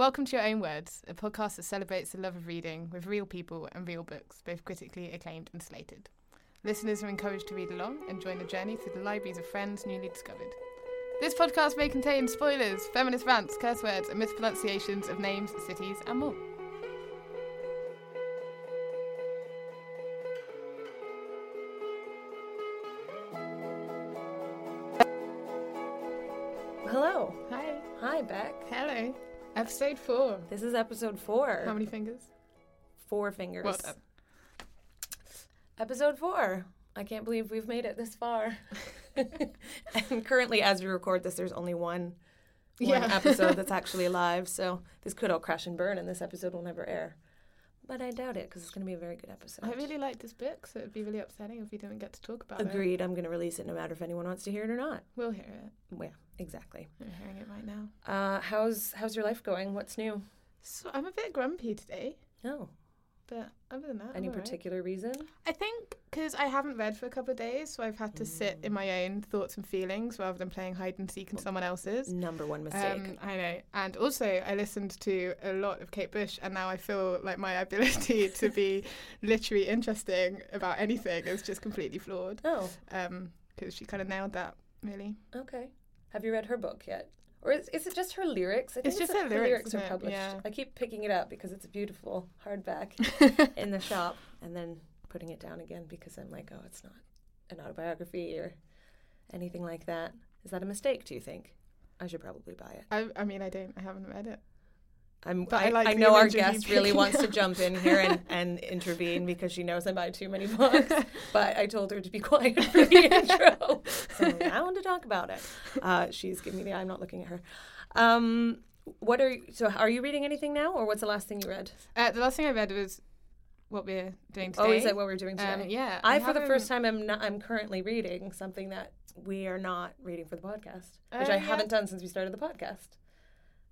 Welcome to Your Own Words, a podcast that celebrates the love of reading with real people and real books, both critically acclaimed and slated. Listeners are encouraged to read along and join the journey through the libraries of friends newly discovered. This podcast may contain spoilers, feminist rants, curse words, and mispronunciations of names, cities, and more. Episode four. This is episode four. How many fingers? Four fingers. Well done. Episode four. I can't believe we've made it this far. and currently, as we record this, there's only one, one Yeah. episode that's actually live. So this could all crash and burn, and this episode will never air. But I doubt it because it's going to be a very good episode. I really like this book, so it'd be really upsetting if we didn't get to talk about it. Agreed. I'm going to release it no matter if anyone wants to hear it or not. We'll hear it. Well, exactly. We're hearing it right now. Uh, how's how's your life going? What's new? So I'm a bit grumpy today, Oh, but other than that, any I'm particular reason? I think because I haven't read for a couple of days, so I've had to sit in my own thoughts and feelings rather than playing hide and seek in someone else's. Number one mistake. Um, I know, and also I listened to a lot of Kate Bush, and now I feel like my ability to be literally interesting about anything is just completely flawed. oh, Because she kind of nailed that, really. Okay. Have you read her book yet? Or is, is it just her lyrics? I It's just her lyrics, are published. Yeah. I keep picking it up because it's a beautiful hardback in the shop and then putting it down again because I'm like, oh, it's not an autobiography or anything like that. Is that a mistake, do you think? I should probably buy it. I, I mean, I don't, I haven't read it. I'm, I I, like I know our image of you guest really wants to jump in here and, and intervene because she knows I buy too many books. but I told her to be quiet for the intro. So I want to talk about it. Uh, she's giving me the I'm not looking at her. Um, what are you, so are you reading anything now or what's the last thing you read? Uh, the last thing I read was what we're doing today. Oh, is that what we're doing today? Um, yeah. I, for the first time, am not, I'm currently reading something that we are not reading for the podcast, which Oh, I yeah. haven't done since we started the podcast.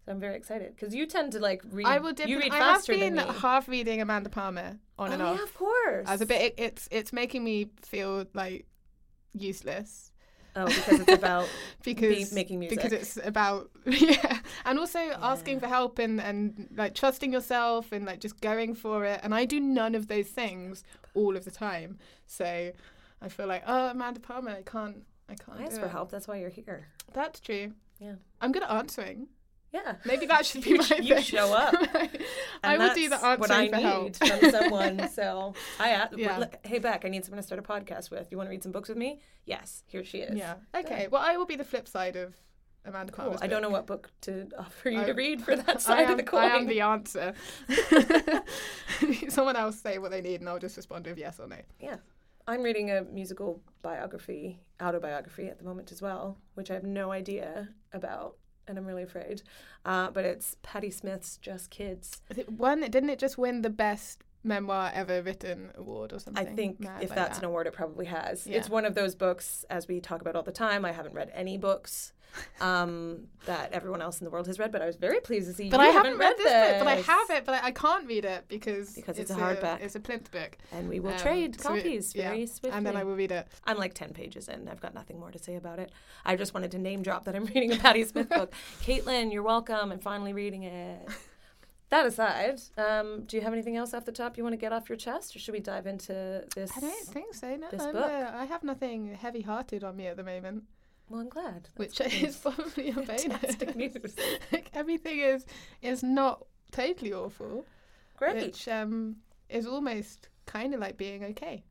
So I'm very excited because you tend to like read. I will dip. you in- read I have been than me. half reading Amanda Palmer on oh, and off. yeah, of course. As a bit, it, it's it's making me feel like useless Oh, because it's about because making music. because it's about yeah, and also asking for help and and like trusting yourself and like just going for it. And I do none of those things all of the time, so I feel like oh Amanda Palmer, I can't. I can't. ask for help. That's why you're here. That's true. Yeah. I'm good at answering. Yeah. Maybe that should be You my you thing. show up. I will do the answering what I for need help. from someone. So I asked, Yeah. hey Beck, I need someone to start a podcast with. You want to read some books with me? Yes. Here she is. Yeah. Okay. Well, I will be the flip side of Amanda Cool. Palmer's I don't know what book to offer you I- to read for that side am, of the coin. I am the answer. Someone else say what they need, and I'll just respond with yes or no. Yeah. I'm reading a musical biography, autobiography at the moment as well, which I have no idea about, and I'm really afraid. Uh, but it's Patti Smith's Just Kids. One? Didn't it just win the best memoir ever written award or something. I think Mad if like that's that. an award, it probably has. Yeah. It's one of those books, as we talk about all the time. I haven't read any books um, that everyone else in the world has read, but I was very pleased to see But you I haven't read this book, but I have it, but I, I can't read it because Because it's a a hardback. It's a plinth book, And we will Um, trade so it- copies yeah. very swiftly. and then I will read it. I'm like 10 pages in. I've got nothing more to say about it. I just wanted to name drop that I'm reading a Patti Smith book. Caitlin, you're welcome. I'm finally reading it. That aside, um, do you have anything else off the top you want to get off your chest, or should we dive into this? I don't think so. No, this book. uh, I have nothing heavy-hearted on me at the moment, Well, I'm glad. That's which is probably a bonus. Fantastic news. like everything is is not totally awful, Great. which um is almost kind of like being okay.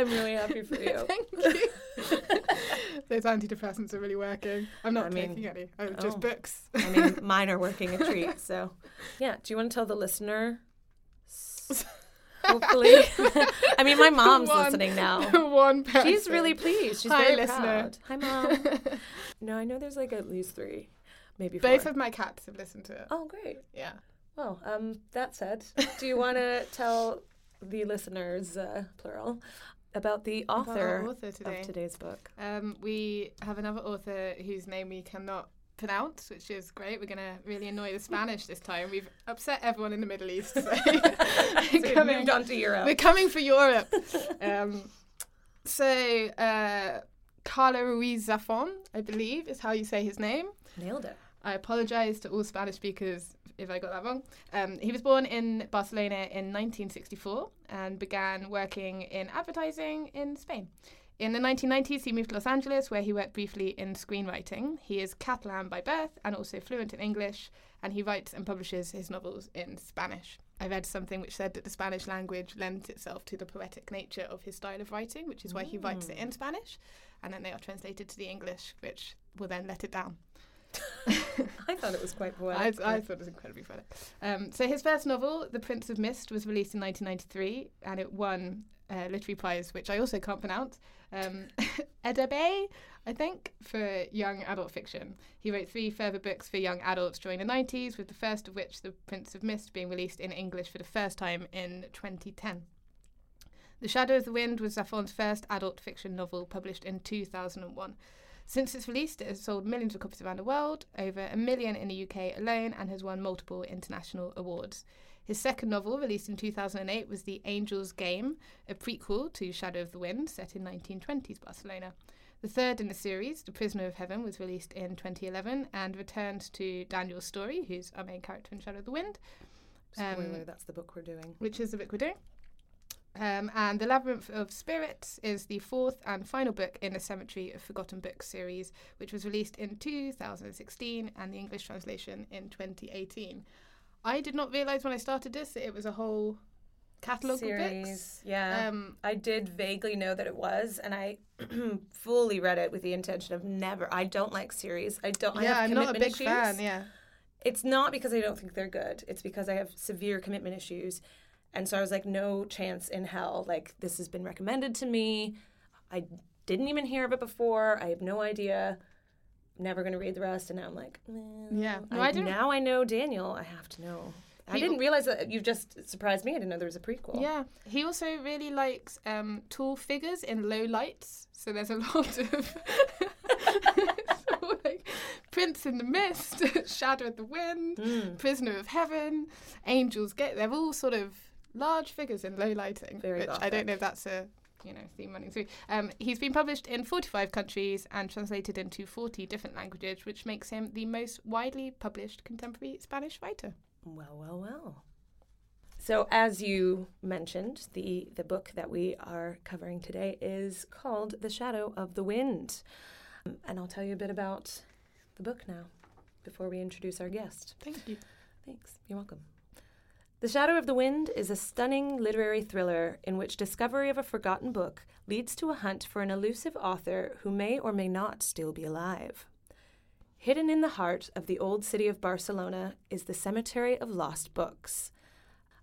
I'm really happy for you. Thank you. Those antidepressants are really working. I'm not I mean, taking any. Oh, just oh. books. I mean, mine are working a treat. So, yeah. Do you want to tell the listener? Hopefully, I mean, my mom's One- listening now. One person. She's really pleased. She's Hi, very listener. proud. Hi, mom. no, I know there's like at least three, maybe four. Both of my cats have listened to it. oh, great. Yeah. Well, um, that said, do you want to tell the listeners, uh, plural, about the About author, author today. of today's book? Um, we have another author whose name we cannot pronounce, which is great. We're going to really annoy the Spanish this time. We've upset everyone in the Middle East. So So coming, moved on to Europe. we're coming for Europe. um, so, uh, Carla Ruiz Zafon, I believe, is how you say his name. Nailed it. I apologise to all Spanish speakers if I got that wrong. Um, he was born in Barcelona in 1964 and began working in advertising in Spain. In the 1990s, he moved to Los Angeles, where he worked briefly in screenwriting. He is Catalan by birth and also fluent in English, and he writes and publishes his novels in Spanish. I read something which said that the Spanish language lends itself to the poetic nature of his style of writing, which is why he writes it in Spanish, and then they are translated to the English, which will then let it down. I thought it was quite poetic. I, I thought it was incredibly funny. Um, so his first novel, The Prince of Mist, was released in 1993, and it won a literary prize, which I also can't pronounce, um, Edebé, I think, for young adult fiction. He wrote three further books for young adults during the 90s, with the first of which, The Prince of Mist, being released in English for the first time in 2010. The Shadow of the Wind was Zafon's first adult fiction novel, published in 2001. Since its release, it has sold millions of copies around the world, over a million in the UK alone, and has won multiple international awards. His second novel, released in 2008, was The Angel's Game, a prequel to Shadow of the Wind, set in 1920s Barcelona. The third in the series, The Prisoner of Heaven, was released in 2011 and returns to Daniel's story, who's our main character in Shadow of the Wind. Spoiler, um, that's the book we're doing. Which is the book we're doing. Um, and The Labyrinth of Spirits is the fourth and final book in the Cemetery of Forgotten Books series, which was released in 2016 and the English translation in 2018. I did not realize when I started this that it was a whole catalog Series, of books. Yeah, um, I did vaguely know that it was, and I fully read it with the intention of never. I don't like series. I don't. Yeah, I I'm not a big issues. fan. Yeah, it's not because I don't think they're good. It's because I have severe commitment issues, and so I was like, no chance in hell. Like this has been recommended to me. I didn't even hear of it before. I have no idea never going to read the rest. And now I'm like, yeah. No, I, I now I know Daniel. I have to know. He, I didn't realize that you just surprised me. I didn't know there was a prequel. Yeah, he also really likes um, tall figures in low lights. So there's a lot of like Prince in the Mist, Shadow of the Wind, mm. Prisoner of Heaven, Angels Get. They're all sort of large figures in low lighting. Very which gothic. I don't know if that's a you know, theme running through. Um, he's been published in 45 countries and translated into 40 different languages, which makes him the most widely published contemporary Spanish writer. Well, well, well. So, as you mentioned, the, the book that we are covering today is called The Shadow of the Wind. Um, and I'll tell you a bit about the book now before we introduce our guest. Thank you. Thanks. You're welcome. The Shadow of the Wind is a stunning literary thriller in which discovery of a forgotten book leads to a hunt for an elusive author who may or may not still be alive. Hidden in the heart of the old city of Barcelona is the Cemetery of Lost Books,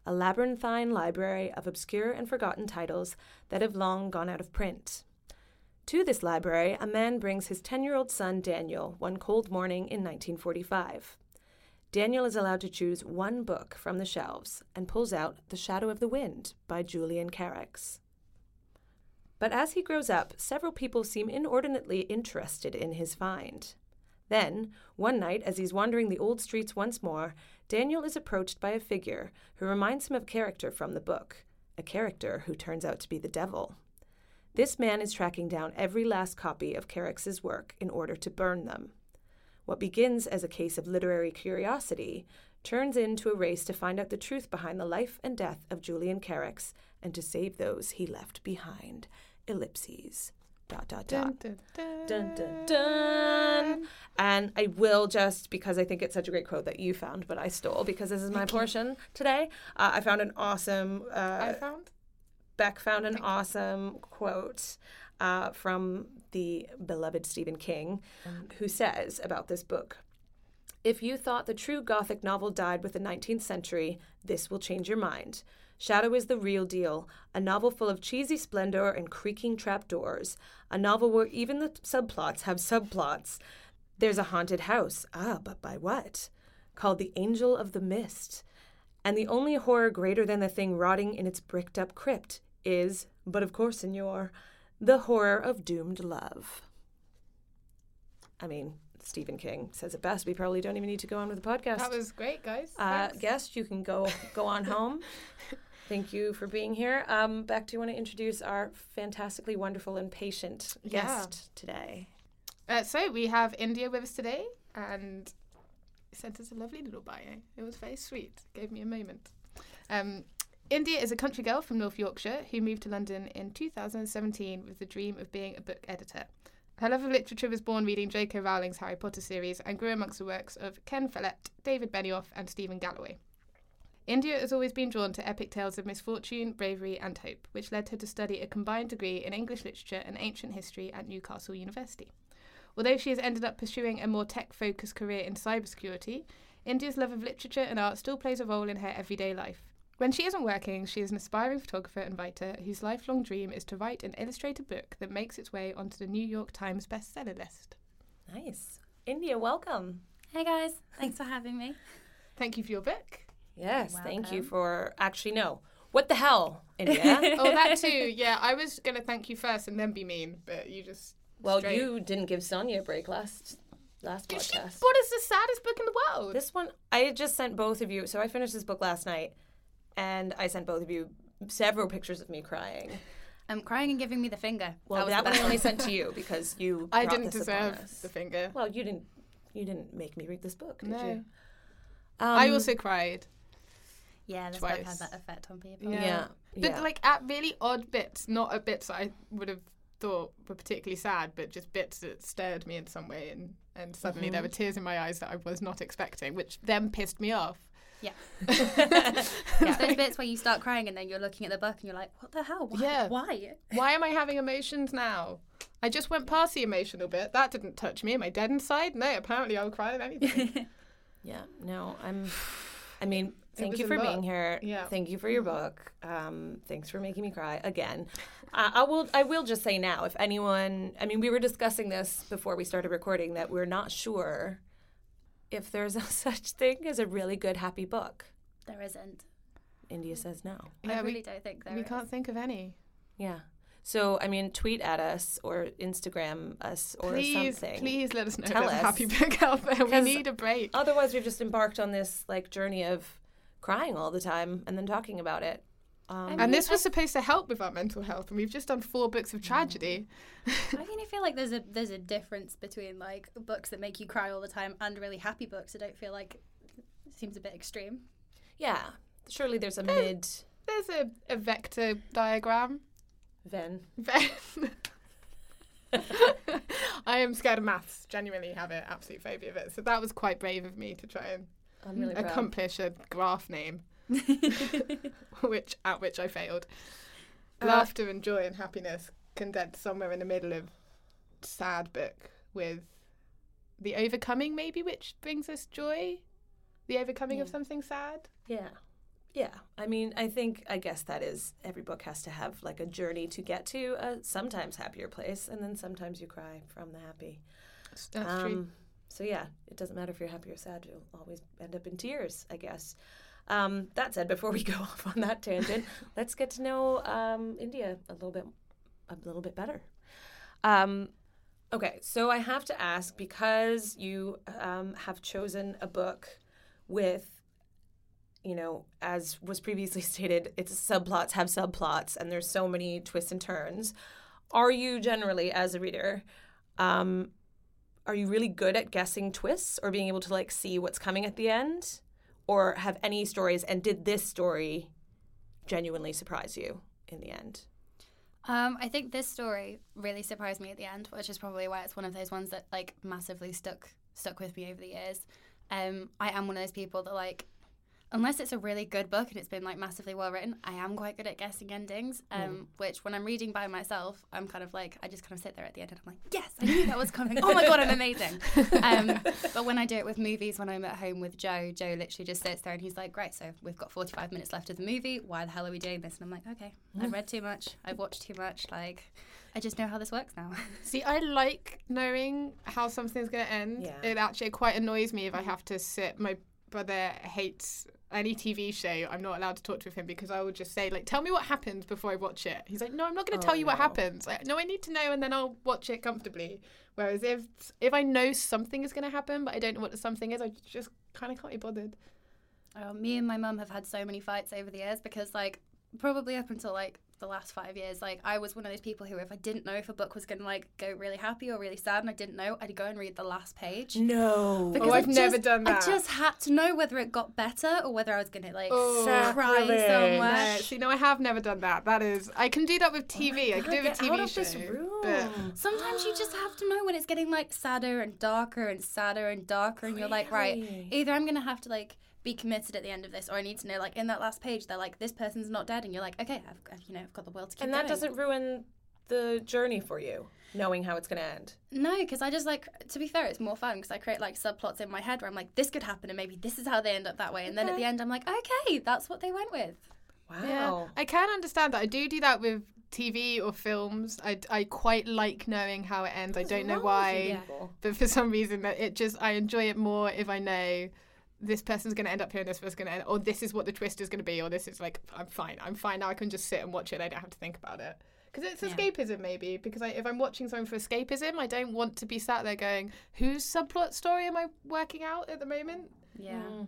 a labyrinthine library of obscure and forgotten titles that have long gone out of print. To this library, a man brings his 10 year old son Daniel one cold morning in 1945. Daniel is allowed to choose one book from the shelves and pulls out The Shadow of the Wind by Julian Carax. But as he grows up, several people seem inordinately interested in his find. Then, one night, as he's wandering the old streets once more, Daniel is approached by a figure who reminds him of a character from the book, a character who turns out to be the devil. This man is tracking down every last copy of Carax's work in order to burn them. What begins as a case of literary curiosity turns into a race to find out the truth behind the life and death of Julian Carax and to save those he left behind. Ellipses. Dot, dot, dot. Dun, dun, dun. dun, dun. And I will just, because I think it's such a great quote that you found, but I stole because this is my portion today. Uh, I found an awesome. Uh, I found? Beck found an awesome quote uh, from the beloved Stephen King, mm. who says about this book If you thought the true Gothic novel died with the 19th century, this will change your mind. Shadow is the real deal, a novel full of cheesy splendor and creaking trapdoors, a novel where even the subplots have subplots. There's a haunted house, ah, but by what? Called the Angel of the Mist. And the only horror greater than the thing rotting in its bricked up crypt is, but of course, senor, the Horror of Doomed Love. I mean, Stephen King says it best. We probably don't even need to go on with the podcast. That was great, guys. Uh, guest, you can go go on home. Thank you for being here. Um, Beck, do you want to introduce our fantastically wonderful and patient guest yeah. today? Uh, so we have India with us today, and sent us a lovely little bio. It was very sweet. Gave me a moment. Um, India is a country girl from North Yorkshire who moved to London in 2017 with the dream of being a book editor. Her love of literature was born reading J.K. Rowling's Harry Potter series and grew amongst the works of Ken Follett, David Benioff, and Steven Galloway. India has always been drawn to epic tales of misfortune, bravery, and hope, which led her to study a combined degree in English literature and ancient history at Newcastle University. Although she has ended up pursuing a more tech focused career in cybersecurity, India's love of literature and art still plays a role in her everyday life. When she isn't working, she is an aspiring photographer and writer whose lifelong dream is to write and illustrate a book that makes its way onto the New York Times bestseller list. Nice. India, welcome. Hey guys, thanks for having me. Thank you for your book. Yes, thank you for actually no. What the hell, India? Oh, that too. Yeah, I was going to thank you first and then be mean, but you just. well, straight. you didn't give Sonia a break last last She podcast. bought us the saddest book in the world. This one, I just sent both of you. So I finished this book last night, and I sent both of you several pictures of me crying. I'm crying and giving me the finger. Well, was that, one I only sent to you because you. I didn't this upon deserve us. the finger. Well, you didn't. You didn't make me read this book, did No. you? I Um, also cried. Yeah, this book Twice. had that effect on people. Yeah. Yeah. But yeah. like at really odd bits, not at bits that I would have thought were particularly sad, but just bits that stirred me in some way, and and suddenly Mm-hmm. there were tears in my eyes that I was not expecting, which then pissed me off. Yeah. It's those bits where you start crying and then you're looking at the book and you're like, what the hell? Why? Yeah. Why? Why am I having emotions now? I just went past the emotional bit. That didn't touch me. Am I dead inside? No, apparently I'll cry at anything. Yeah, no, I'm. I mean, thank you a for lot. being here. Yeah. Thank you for your book. Um, thanks for making me cry again. Uh, I will. I will just say now, if anyone, I mean, we were discussing this before we started recording that we're not sure if there's a such thing as a really good happy book. There isn't. India says no. yeah, I really we, don't think there we is. can't think of any. Yeah. So I mean, tweet at us or Instagram us or Please, something. please let us know Tell if there's a happy book out there. We 'Cause need a break. Otherwise, we've just embarked on this like journey of crying all the time and then talking about it. Um, mean, And this I- was supposed to help with our mental health, and we've just done four books of tragedy. I mean, I feel like there's a there's a difference between like books that make you cry all the time and really happy books. I don't feel like it seems a bit extreme. Yeah. Surely there's a mid There's a, a vector diagram. Venn. Then- I am scared of maths. Genuinely have an absolute phobia of it. So that was quite brave of me to try and I'm really proud. accomplish a graph name, which at which I failed. Uh, Laughter and joy and happiness condensed somewhere in the middle of sad book with the overcoming maybe which brings us joy. The overcoming of something sad. Yeah. Yeah. I mean, I think, I guess that is every book has to have like a journey to get to a sometimes happier place, and then sometimes you cry from the happy. That's true. Um, So, yeah, it doesn't matter if you're happy or sad, you'll always end up in tears, I guess. Um, that said, before we go off on that tangent, let's get to know um, India a little bit, a little bit better. Um, okay, so I have to ask because you um, have chosen a book with, you know, as was previously stated, its subplots have subplots, and there's so many twists and turns. Are you generally, as a reader, um, are you really good at guessing twists or being able to like see what's coming at the end? Or have any stories, and did this story genuinely surprise you in the end? Um, I think this story really surprised me at the end, which is probably why it's one of those ones that like massively stuck stuck with me over the years. Um, I am one of those people that like, unless it's a really good book and it's been like massively well written, I am quite good at guessing endings. Um, which when I'm reading by myself, I'm kind of like I just kind of sit there at the end and I'm like, yes, I knew that was coming. Oh my god, I'm amazing. Um, but when I do it with movies, when I'm at home with Joe, Joe literally just sits there and he's like, great, so we've got 45 minutes left of the movie. Why the hell are we doing this? And I'm like, okay, I've read too much. I've watched too much. Like, I just know how this works now. See, I like knowing how something's going to end. Yeah. It actually quite annoys me if I have to sit. My brother hates any TV show. I'm not allowed to talk to him because I will just say, like, tell me what happens before I watch it. He's like, no, I'm not going to Oh, tell you what happens. Like, no, I need to know and then I'll watch it comfortably. Whereas if if I know something is going to happen but I don't know what the something is, I just kind of can't be bothered. Uh, me and my mum have had so many fights over the years because, like, probably up until like the last five years. Like I was one of those people who, if I didn't know if a book was going to like go really happy or really sad, and I didn't know, I'd go and read the last page. No. Because Oh, I I've never just- done that. I just had to know whether it got better or whether I was going to like Oh, cry so much. No, see, no, I have never done that. That is, I can do that with oh TV. I can do it with Get out TV of this show. room. But Sometimes you just have to know when it's getting like sadder and darker and sadder and darker, and you're like, right, either I'm gonna have to like be committed at the end of this, or I need to know like in that last page they're like this person's not dead, and you're like, okay, I've got, you know I've got the world to keep and that going. doesn't ruin the journey for you, knowing how it's going to end. No, because I just like to be fair, it's more fun because I create like subplots in my head where I'm like, this could happen, and maybe this is how they end up that way, and then at the end I'm like, okay, that's what they went with. Wow. yeah, I can understand that. I do do that with TV or films. I, I quite like knowing how it ends. I don't know why, Yeah. but for some reason that it just I enjoy it more if I know this person's going to end up here and this person's going to end, or this is what the twist is going to be, or this is like I'm fine. I'm fine now. I can just sit and watch it. I don't have to think about it. Because it's Yeah. escapism, maybe. Because I, if I'm watching something for escapism, I don't want to be sat there going, "Whose subplot story am I working out at the moment?" Yeah. Mm.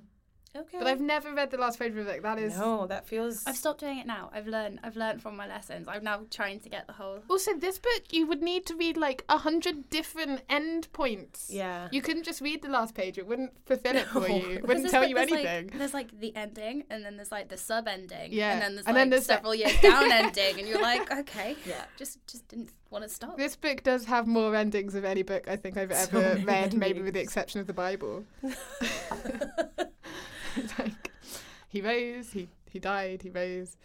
Okay. But I've never read the last page of it. That is no, that feels. I've stopped doing it now. I've learned. I've learned from my lessons. I'm now trying to get the whole. Also, this book you would need to read like a hundred different end points. Yeah. You couldn't just read the last page; it wouldn't fulfill it for you. It wouldn't tell like- you there's anything. Like, there's like the ending, and then there's like the sub ending, Yeah. and then there's And like then there's the- several years down ending, and you're like, okay, Yeah. just just didn't want to stop. This book does have more endings of any book I think I've ever many read, maybe with the exception of the Bible. It's like he rose, he he died, he rose.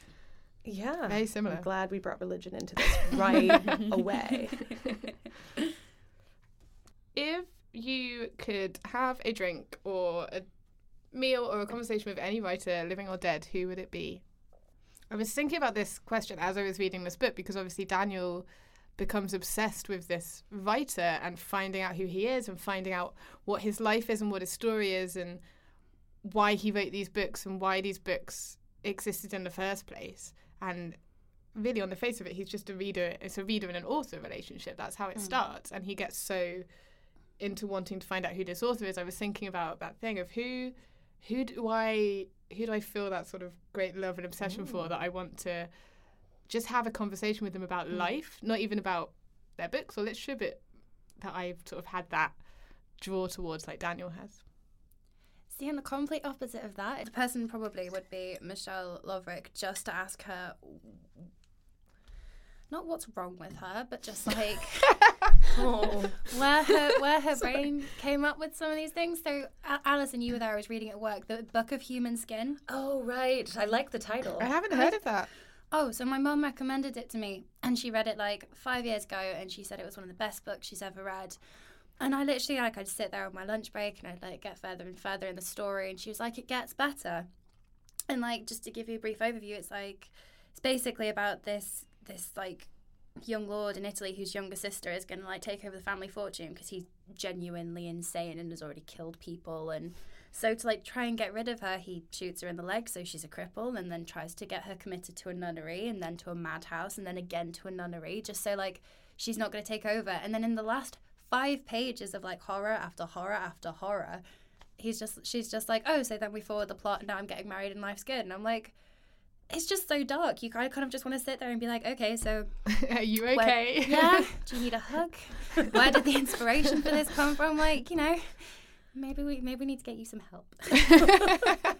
yeah. Very similar. I'm glad we brought religion into this right away. If you could have a drink or a meal or a conversation with any writer, living or dead, who would it be? I was thinking about this question as I was reading this book because obviously Daniel becomes obsessed with this writer and finding out who he is and finding out what his life is and what his story is and why he wrote these books and why these books existed in the first place. And really, on the face of it, he's just a reader. It's a reader and an author relationship. That's how it hmm. starts. And he gets so into wanting to find out who this author is. I was thinking about that thing of who, who do I, who do I feel that sort of great love and obsession for hmm. that I want to just have a conversation with them about hmm. life, not even about their books or literature, but that I've sort of had that draw towards like Daniel has. See, and the complete opposite of that, the person probably would be Michelle Lovric, just to ask her, not what's wrong with her, but just like oh. where her where her brain came up with some of these things. So, A- Alison, you were there. I was reading at work, the Book of Human Skin. oh, right. I like the title. I haven't heard of that. Oh, so my mum recommended it to me, and she read it like five years ago, and she said it was one of the best books she's ever read. And I literally like I'd sit there on my lunch break, and I'd like get further and further in the story, and she was like, "It gets better." And like just to give you a brief overview, it's like it's basically about this this like young lord in Italy whose younger sister is going to like take over the family fortune because he's genuinely insane and has already killed people and so to like try and get rid of her he shoots her in the leg so she's a cripple and then tries to get her committed to a nunnery and then to a madhouse and then again to a nunnery just so like she's not going to take over and then in the last 5 pages of like horror after horror after horror he's just she's just like oh so then we forward the plot and now I'm getting married and life's good and I'm like it's just so dark. You kind of kind of just want to sit there and be like, okay, so Are you where- okay? yeah. Do you need a hug? Where did the inspiration for this come from? Like, you know, maybe we maybe we need to get you some help.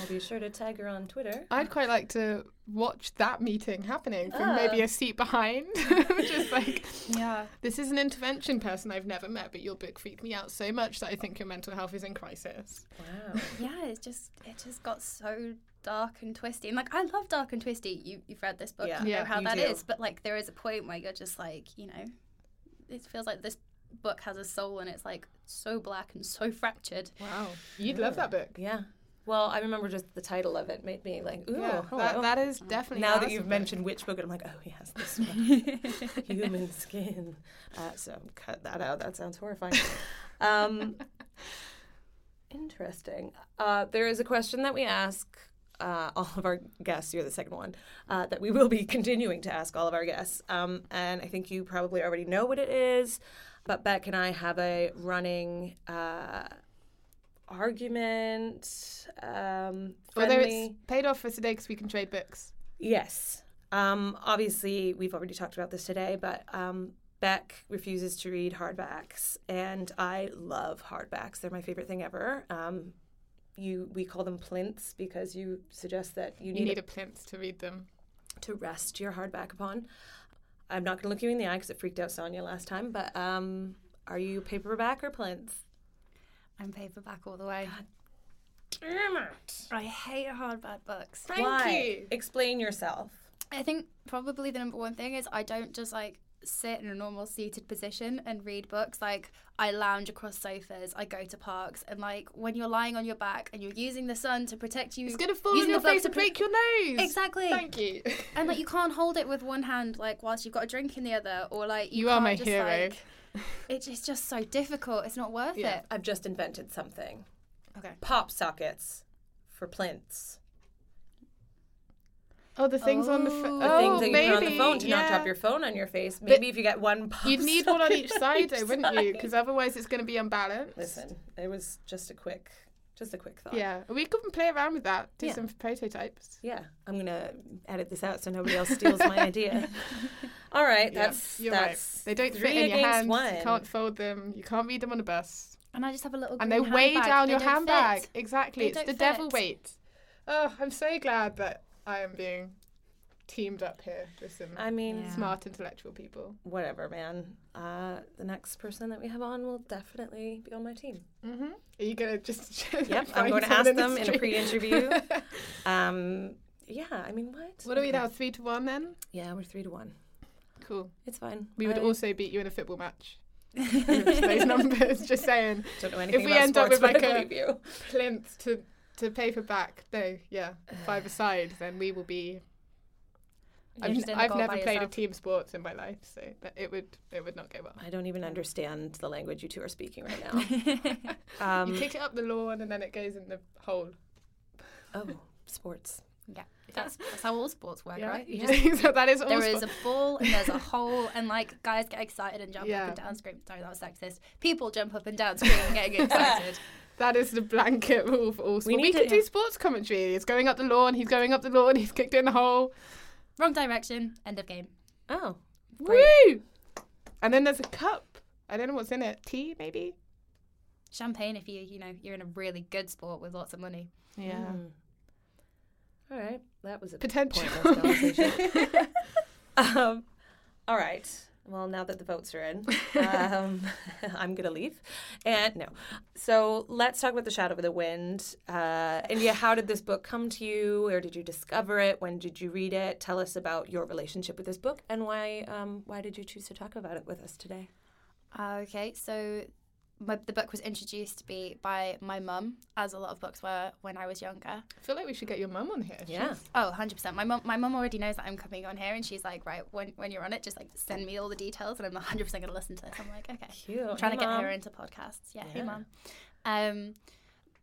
I'll be sure to tag her on Twitter. I'd quite like to watch that meeting happening from maybe Ah. a seat behind. Just like, Yeah. this is an intervention person I've never met, but your book freaked me out so much that I think your mental health is in crisis. Wow. Yeah, it's just it just got so dark and twisty. And like I love dark and twisty. You you've read this book, Yeah. you Yeah, know how you that do. is. But like there is a point where you're just like, you know, it feels like this book has a soul and it's like so black and so fractured. Wow. You'd love that book. Yeah. Well, I remember just the title of it made me like, ooh, yeah, that, that is definitely now that you've mentioned which book, I'm like, oh yes, this one, human skin. Uh, so cut that out. That sounds horrifying. Um, interesting. Uh, there is a question that we ask uh, all of our guests. You're the second one uh, that we will be continuing to ask all of our guests. Um, and I think you probably already know what it is. But Beck and I have a running uh, argument. Um, Whether it's paid off for today because we can trade books. Yes. Um, obviously, we've already talked about this today, but um, Beck refuses to read hardbacks, and I love hardbacks. They're my favorite thing ever. Um, you, we call them plinths because you suggest that you You need, need a, a plinth to read them. to rest your hardback upon. I'm not going to look you in the eye because it freaked out Sonia last time, but um, are you paperback or plinth? I'm paperback all the way. Damn it! I hate hardback books. Thank Why? you. Explain yourself. I think probably the number one thing is I don't just like sit in a normal seated position and read books. Like I lounge across sofas, I go to parks, and like when you're lying on your back and you're using the sun to protect you, It's gonna fall on your face to and break your nose. Exactly. Thank you. and like you can't hold it with one hand, like whilst you've got a drink in the other, or like you, You are my just, hero. Like, it's it's just so difficult. It's not worth Yeah. it. I've just invented something. Okay. Pop sockets for plinths. Oh, the things on the Oh. phone. The oh, things that you maybe, put on the phone to not drop your phone on your face. Maybe if you get one pop You'd need one on each side, though, wouldn't you? side. Because otherwise, it's going to be unbalanced. Listen, it was just a quick, just a quick thought. Yeah, we could play around with that. Do Yeah. some prototypes. Yeah, I'm gonna edit this out so nobody else steals my idea. All right, Yeah, that's you're that's right. They don't three fit in your against hands. one. You can't fold them. You can't read them on a bus. And I just have a little. And they green weigh handbag. down They your handbag. fit. Exactly. They it's don't the devil fit. weight. Oh, I'm so glad that I am being teamed up here with some I mean, Yeah. smart intellectual people. whatever, man. Uh, the next person that we have on will definitely be on my team. Mm-hmm. Are you gonna just? Yep, I'm going to someone ask in the them in a pre-interview. Um, yeah, I mean, what? What are we Okay. now? Three to one then. Yeah, we're three to one. Cool. It's fine. We would I also beat you in a football match. those numbers. Just saying. don't know anything about that. if we about end up with, like, a I a- you. plinth to to paperback. No, yeah, five aside. Then we will be. I've, just in the I've never by played a team sports in my life, so that it would it would not go well. I don't even understand the language you two are speaking right now. Um, you kick it up the lawn and then it goes in the hole. oh, sports. Yeah, that's, that's how all sports work, Yeah, right? You yeah. just so that is all there is sport- a ball and there's a hole, and like guys get excited and jump Yeah. up and down, scream. Sorry, that was sexist. People jump up and down, screaming, and getting excited. That is the blanket rule for all sports. We, need could to- do sports commentary. He's going up the lawn. He's going up the lawn. He's kicked in the hole. Wrong direction. End of game. Oh, Great. Woo! And then there's a cup. I don't know what's in it. Tea, maybe. Champagne if you you know you're in a really good sport with lots of money. Yeah. Mm. All right, that was a Potential. pointless conversation. um, all right. Well, now that the votes are in, um, I'm gonna leave. And no, so let's talk about the Shadow of the Wind. Uh, India, how did this book come to you? Where did you discover it? When did you read it? Tell us about your relationship with this book and why um, why did you choose to talk about it with us today? Uh, okay, so my, the book was introduced to me by my mum, as a lot of books were when I was younger. I feel like we should get your mum on here. Yeah. She's- Oh, 100%. My mum, my mum already knows that I'm coming on here, and she's like, right, when, when you're on it, just like send me all the details, and I'm 100% going to listen to this. I'm like, okay. Cute. I'm trying Hey, to get Mom. her into podcasts. Yeah, hey mum. Um,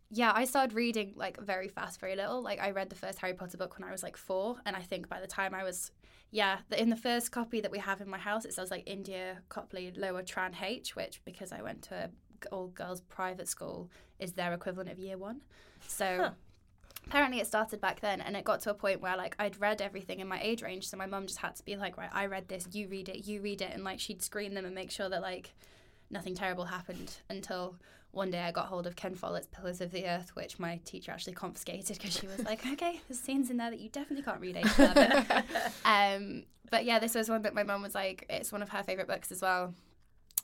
yeah, I started reading like very fast, very little. Like I read the first Harry Potter book when I was like four, and I think by the time I was, yeah, the, in the first copy that we have in my house, it says like India Copley Lower Tran H, which because I went to a g- all girls private school is their equivalent of year one. So. Huh. Apparently, it started back then, and it got to a point where like I'd read everything in my age range, so my mum just had to be like, right, I read this, you read it, you read it, and like she'd screen them and make sure that like nothing terrible happened until one day I got hold of Ken Follett's Pillars of the Earth, which my teacher actually confiscated because she was like, okay, there's scenes in there that you definitely can't read age 11. um, but yeah, this was one that my mum was like, it's one of her favourite books as well.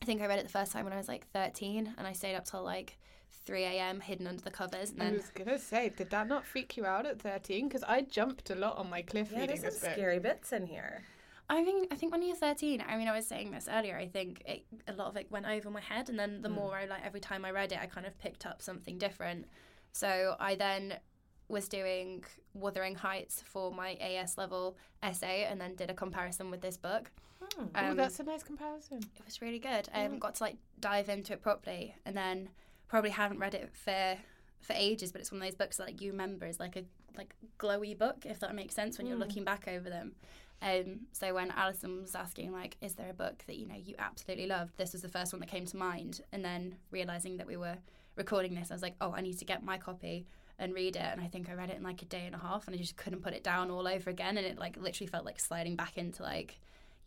I think I read it the first time when I was like 13 and I stayed up till like 3 a.m. hidden under the covers. And I was gonna say, did that not freak you out at thirteen? Because I jumped a lot on my cliff Yeah, reading there's this some book. scary bits in here. I think I think when you're 13, I mean, I was saying this earlier. I think it, a lot of it went over my head, and then the Mm. more I like every time I read it, I kind of picked up something different. So I then was doing Wuthering Heights for my AS level essay, and then did a comparison with this book. Hmm. oh, Um, that's a nice comparison. it was really good. I Yeah. got to like dive into it properly, and then probably haven't read it for for ages. But it's one of those books that like you remember is like a like glowy book, if that makes sense when you're Mm. looking back over them. Um, so when Alison was asking like, is there a book that you know you absolutely loved? This was the first one that came to mind, and then realizing that we were recording this, I was like, oh, I need to get my copy and read it. And I think I read it in like a day and a half, and I just couldn't put it down all over again. And it like literally felt like sliding back into like,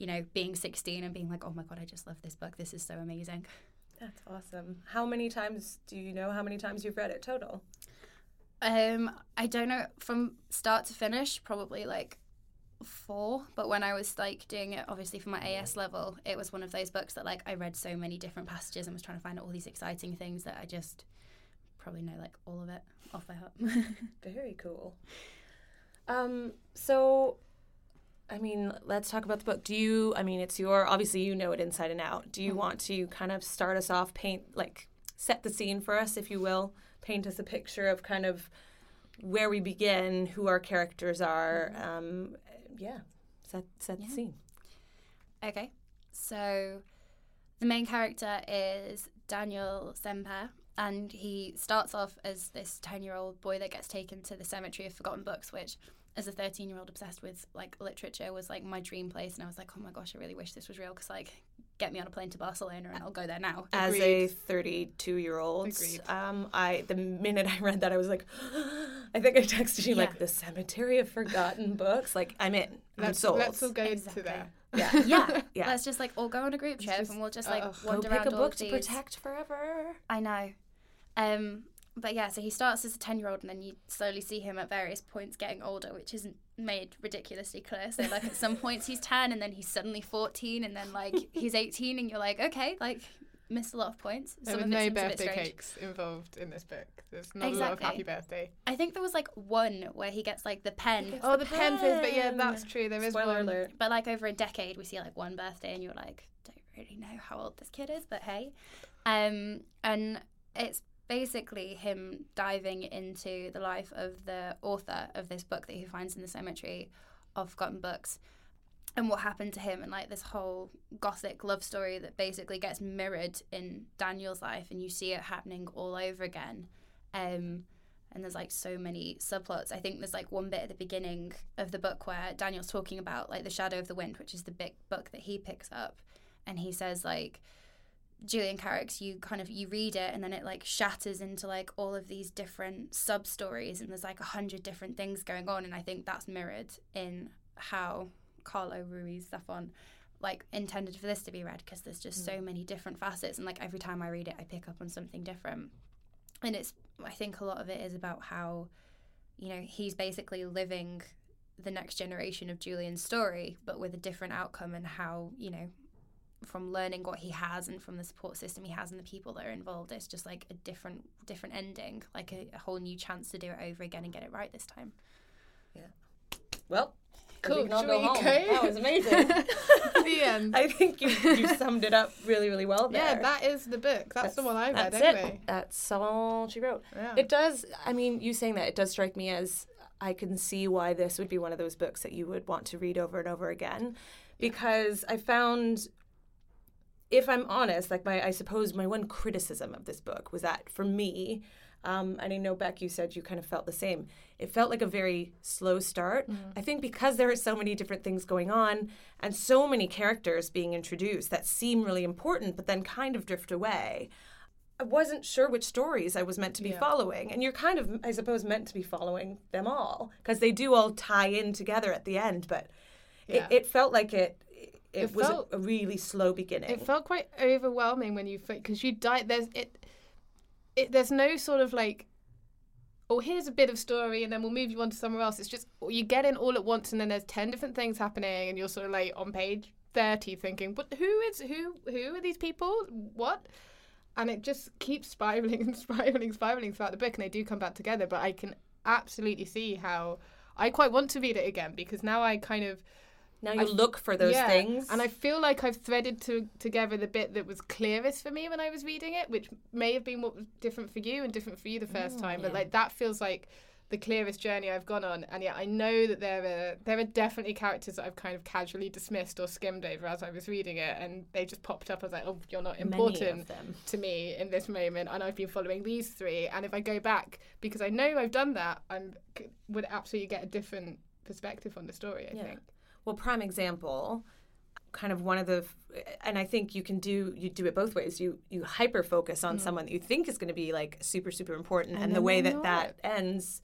you know, being 16 and being like, oh my god, I just love this book. This is so amazing. That's awesome. How many times do you know how many times you've read it total? Um, I don't know from start to finish, probably like four. But when I was like doing it, obviously for my AS level, it was one of those books that like I read so many different passages and was trying to find all these exciting things that I just probably know like all of it off by heart. Very cool. Um, so, I mean, let's talk about the book. Do you? I mean, it's your obviously you know it inside and out. Do you Mhm. want to kind of start us off, paint like set the scene for us, if you will, paint us a picture of kind of where we begin, who our characters are. Um, yeah, set set Yeah. the scene. Okay, so the main character is Daniel Sempere, and he starts off as this 10 year old boy that gets taken to the Cemetery of Forgotten Books, which, as a 13 year old obsessed with like literature, was like my dream place. And I was like, oh my gosh, I really wish this was real because, like, get me on a plane to Barcelona and I'll go there now. As a 32 year old, um, I the minute I read that, I was like, I think I texted you Yeah. like the Cemetery of Forgotten Books. Like I'm in. I'm Let's, sold. let's all go Exactly. to there. yeah, Yeah, yeah. let's just like all go on a group trip just- and we'll just like ugh. Go wander pick around a all book of to protect forever. I know. Um, but yeah, so he starts as a 10 year old and then you slowly see him at various points getting older, which isn't made ridiculously clear. So, like, at some points he's 10 and then he's suddenly 14 and then, like, he's 18 and you're like, okay, like, missed a lot of points. There Some were no birthday cakes involved in this book. There's not a lot of happy birthday. I think there was, like, one where he gets, like, the pen. Oh, the the pen fizz, but yeah, that's true. There is Spoiler one. alert. But, like, over a decade, we see, like, one birthday and you're like, don't really know how old this kid is, but hey. Um, and it's basically him diving into the life of the author of this book that he finds in the cemetery of forgotten books and what happened to him and like this whole gothic love story that basically gets mirrored in Daniel's life and you see it happening all over again. Um and there's like so many subplots. I think there's like one bit at the beginning of the book where Daniel's talking about like the shadow of the wind which is the big book that he picks up and he says like Julian Carax you kind of you read it and then it like shatters into like all of these different sub stories and there's like a hundred different things going on and I think that's mirrored in how Carlo Ruiz Zafon like intended for this to be read because there's just so mm. many different facets and like every time I read it I pick up on something different. And it's I think a lot of it is about how you know he's basically living the next generation of Julian's story but with a different outcome and how you know from learning what he has and from the support system he has and the people that are involved it's just like a different different ending like a, a whole new chance to do it over again and get it right this time yeah Well, Cool. We Should we home. go? That was amazing. the end. I think you, you summed it up really, really well there. Yeah, that is the book. That's, the one I read that's anyway. It. That's all she wrote. Yeah. It does. I mean, you saying that it does strike me as I can see why this would be one of those books that you would want to read over and over again, because I found, if I'm honest, like my I suppose my one criticism of this book was that for me, um, and I know Beck, you said you kind of felt the same. It felt like a very slow start. I think because there are so many different things going on and so many characters being introduced that seem really important, but then kind of drift away. I wasn't sure which stories I was meant to be Yeah. following. And you're kind of, I suppose, meant to be following them all because they do all tie in together at the end. But Yeah. it, it felt like it. It, It was felt- a, really slow beginning. It felt quite overwhelming when you because you die. There's it, it. There's no sort of like, oh, here's a bit of story, and then we'll move you on to somewhere else. It's just you get in all at once, and then there's ten different things happening, and you're sort of like on page thirty, thinking, but who is who? Who are these people? What? And it just keeps spiraling and spiraling, spiraling throughout the book, and they do come back together. But I can absolutely see how I quite want to read it again because now I kind of now you I- look for those yeah, things. And I feel like I've threaded to, together the bit that was clearest for me when I was reading it, which may have been what was different for you and different for you the first mm, time. But yeah. like that feels like the clearest journey I've gone on. And yet I know that there are there are definitely characters that I've kind of casually dismissed or skimmed over as I was reading it, and they just popped up as like, oh, you're not important to me in this moment and I've been following these three and if I go back because I know I've done that I would absolutely get a different perspective on the story I Yeah. think Well, prime example. kind of one of the and I think you can do you do it both ways. You you hyper focus on someone that you think is going to be like super super important, and, And the way that that ends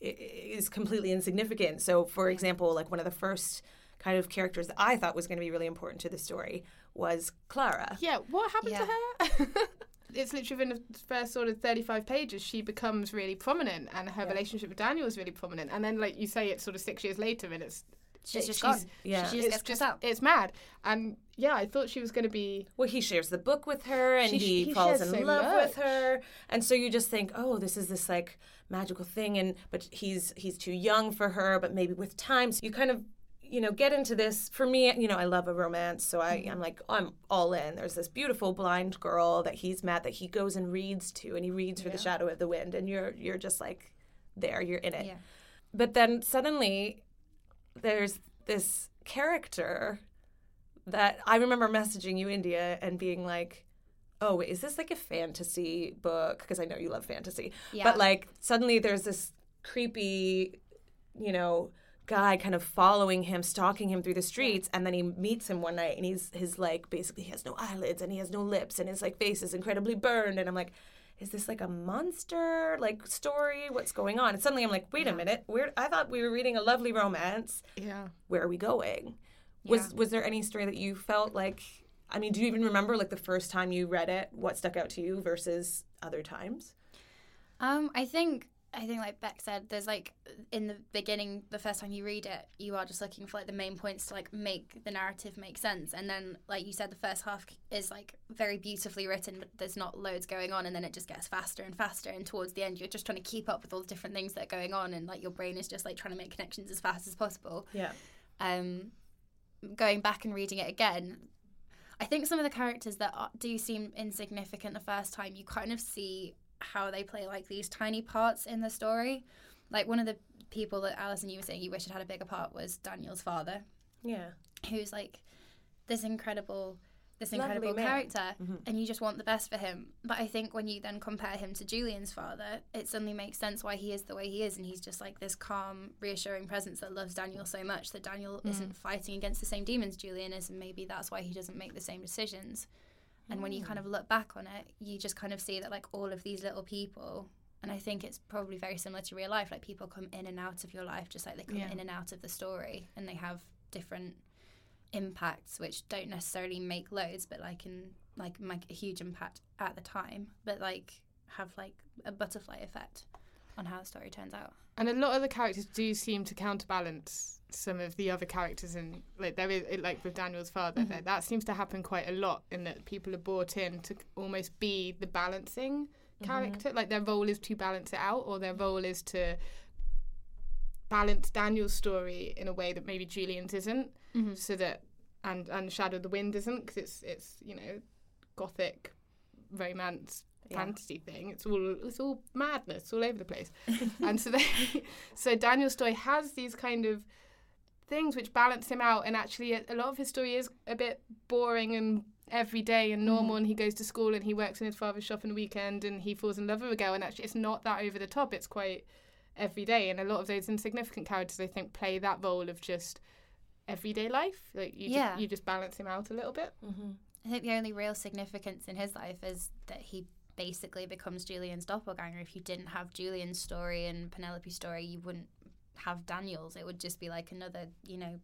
is completely insignificant. So, for example, like one of the first kind of characters that I thought was going to be really important to the story was Clara. Yeah, what happened Yeah. to her? it's literally within the first sort of 35 pages, she becomes really prominent and her Yeah. relationship with Daniel is really prominent. And then, like you say, it's sort of six years later and it's. She's it- just gone. Yeah. She just it's gets just out. It's mad. And yeah, I thought she was going to be. Well, he shares the book with her, and She- he, he falls in so love with her, and so you just think, oh, this is this like magical thing, and but he's he's too young for her, but maybe with time, so you kind of you know get into this. For me, you know, I love a romance, so I mm-hmm. I'm like I'm all in. There's this beautiful blind girl that he's met that he goes and reads to, and he reads for the shadow of the wind, and you're you're just like there, you're in it. Yeah. But then suddenly there's this character that I remember messaging you, India, and being like, oh, is this like a fantasy book? Because I know you love fantasy. Yeah. But like suddenly there's this creepy, you know, guy kind of following him, stalking him through the streets, and then he meets him one night and he's his like basically he has no eyelids and he has no lips and his like face is incredibly burned and I'm like is this like a monster like story? What's going on? And suddenly I'm like, wait a minute, where I thought we were reading a lovely romance. Yeah. Where are we going? Was Yeah. was there any story that you felt like I mean, do you even remember like the first time you read it, what stuck out to you versus other times? Um, I think I think like Beck said, there's like in the beginning, the first time you read it, you are just looking for like the main points to like make the narrative make sense, and then like you said, the first half is like very beautifully written, but there's not loads going on, and then it just gets faster and faster, and towards the end, you're just trying to keep up with all the different things that are going on, and like your brain is just like trying to make connections as fast as possible. Yeah. um, going back and reading it again, I think some of the characters that are, do seem insignificant the first time, you kind of see how they play like these tiny parts in the story. Like one of the people that Alison you were saying you wish had had a bigger part was Daniel's father, Yeah. who's like this incredible this incredible man. character Mhm. and you just want the best for him. But I think when you then compare him to Julian's father, it suddenly makes sense why he is the way he is and he's just like this calm, reassuring presence that loves Daniel so much that Daniel isn't fighting against the same demons Julian is and maybe that's why he doesn't make the same decisions. And when you kind mm. of look back on it, you just kind of see that like all of these little people and I think it's probably very similar to real life. Like people come in and out of your life just like they come Yeah. in and out of the story and they have different impacts which don't necessarily make loads but like can like make a huge impact at the time but like have like a butterfly effect on how the story turns out And a lot of the characters do seem to counterbalance some of the other characters, and like there is like with Daniel's father, mm-hmm. there, that seems to happen quite a lot. In that people are brought in to almost be the balancing mm-hmm. character, like their role is to balance it out, or their role is to balance Daniel's story in a way that maybe Julian's isn't, mm-hmm. so that and and Shadow of the Wind isn't because it's it's you know gothic romance Yeah. fantasy thing. It's all it's all madness all over the place. and so they so Daniel's story has these kind of things which balance him out and actually a, a lot of his story is a bit boring and everyday and normal and he goes to school and he works in his father's shop on the weekend and he falls in love with a girl and actually it's not that over the top it's quite everyday and a lot of those insignificant characters I think play that role of just everyday life like you Yeah. just, you just balance him out a little bit Mm-hmm. i think the only real significance in his life is that he basically becomes julian's doppelganger if you didn't have julian's story and penelope's story you wouldn't have daniel's it would just be like another you know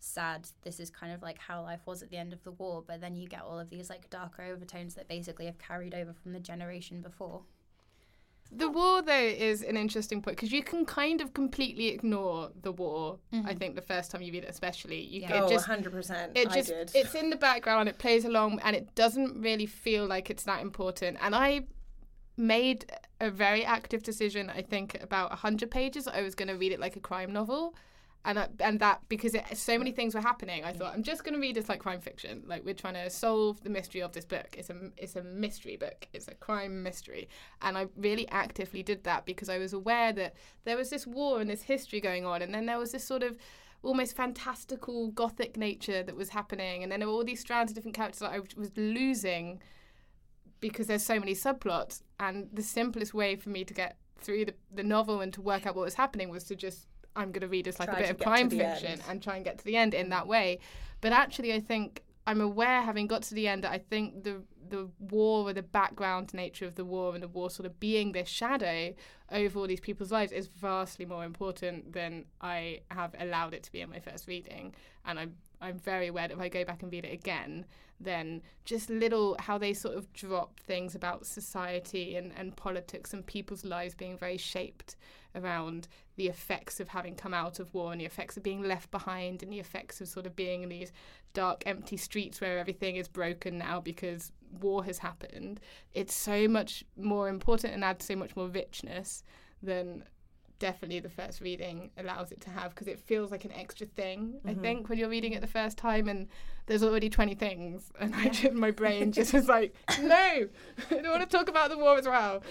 sad this is kind of like how life was at the end of the war but then you get all of these like darker overtones that basically have carried over from the generation before The war, though, is an interesting point because you can kind of completely ignore the war. I mm-hmm. think the first time you read it, especially, you Yeah. it oh, just 100%. it I just did. it's in the background. It plays along, and it doesn't really feel like it's that important. And I made a very active decision. I think about hundred pages. I was going to read it like a crime novel. And, I, and that because it, so many things were happening, I thought I'm just going to read this like crime fiction. Like we're trying to solve the mystery of this book. It's a it's a mystery book. It's a crime mystery, and I really actively did that because I was aware that there was this war and this history going on, and then there was this sort of almost fantastical gothic nature that was happening, and then there were all these strands of different characters that I was losing because there's so many subplots. And the simplest way for me to get through the, the novel and to work out what was happening was to just I'm going to read as like Try a bit of crime fiction end. and try and get to the end in that way. But actually, I think I'm aware, having got to the end, that I think the the war or the background nature of the war and the war sort of being this shadow over all these people's lives is vastly more important than I have allowed it to be in my first reading. And I'm I'm very aware that if I go back and read it again, then just little how they sort of drop things about society and, and politics and people's lives being very shaped around the effects of having come out of war and the effects of being left behind and the effects of sort of being in these dark, empty streets where everything is broken now because war has happened. It's so much more important and adds so much more richness than definitely the first reading allows it to have because it feels like an extra thing i Mhm. think when you're reading it the first time and there's already 20 things and i just my brain just was like no i don't want to talk about the war as well